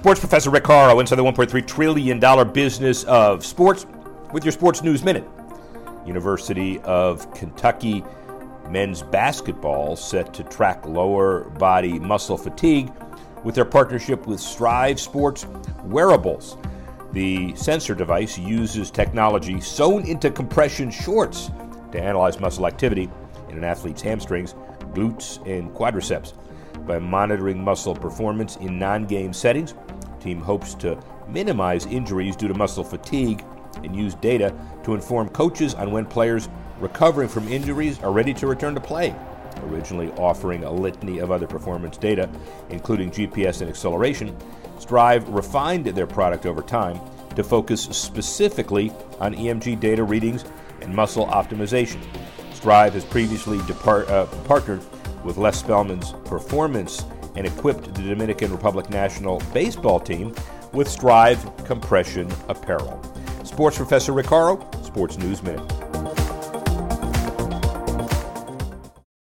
Sports professor Rick Horrow inside the $1.3 trillion business of sports with your Sports News Minute. University of Kentucky men's basketball set to track lower body muscle fatigue with their partnership with Strive Sports Wearables. The sensor device uses technology sewn into compression shorts to analyze muscle activity in an athlete's hamstrings, glutes, and quadriceps. By monitoring muscle performance in non game settings, team hopes to minimize injuries due to muscle fatigue and use data to inform coaches on when players recovering from injuries are ready to return to play. Originally offering a litany of other performance data, including GPS and acceleration, Strive refined their product over time to focus specifically on EMG data readings and muscle optimization. Strive has previously depart, uh, partnered with Les Spellman's Performance and equipped the Dominican Republic national baseball team with Strive compression apparel. Sports professor Rick Horrow, Sports News Minute.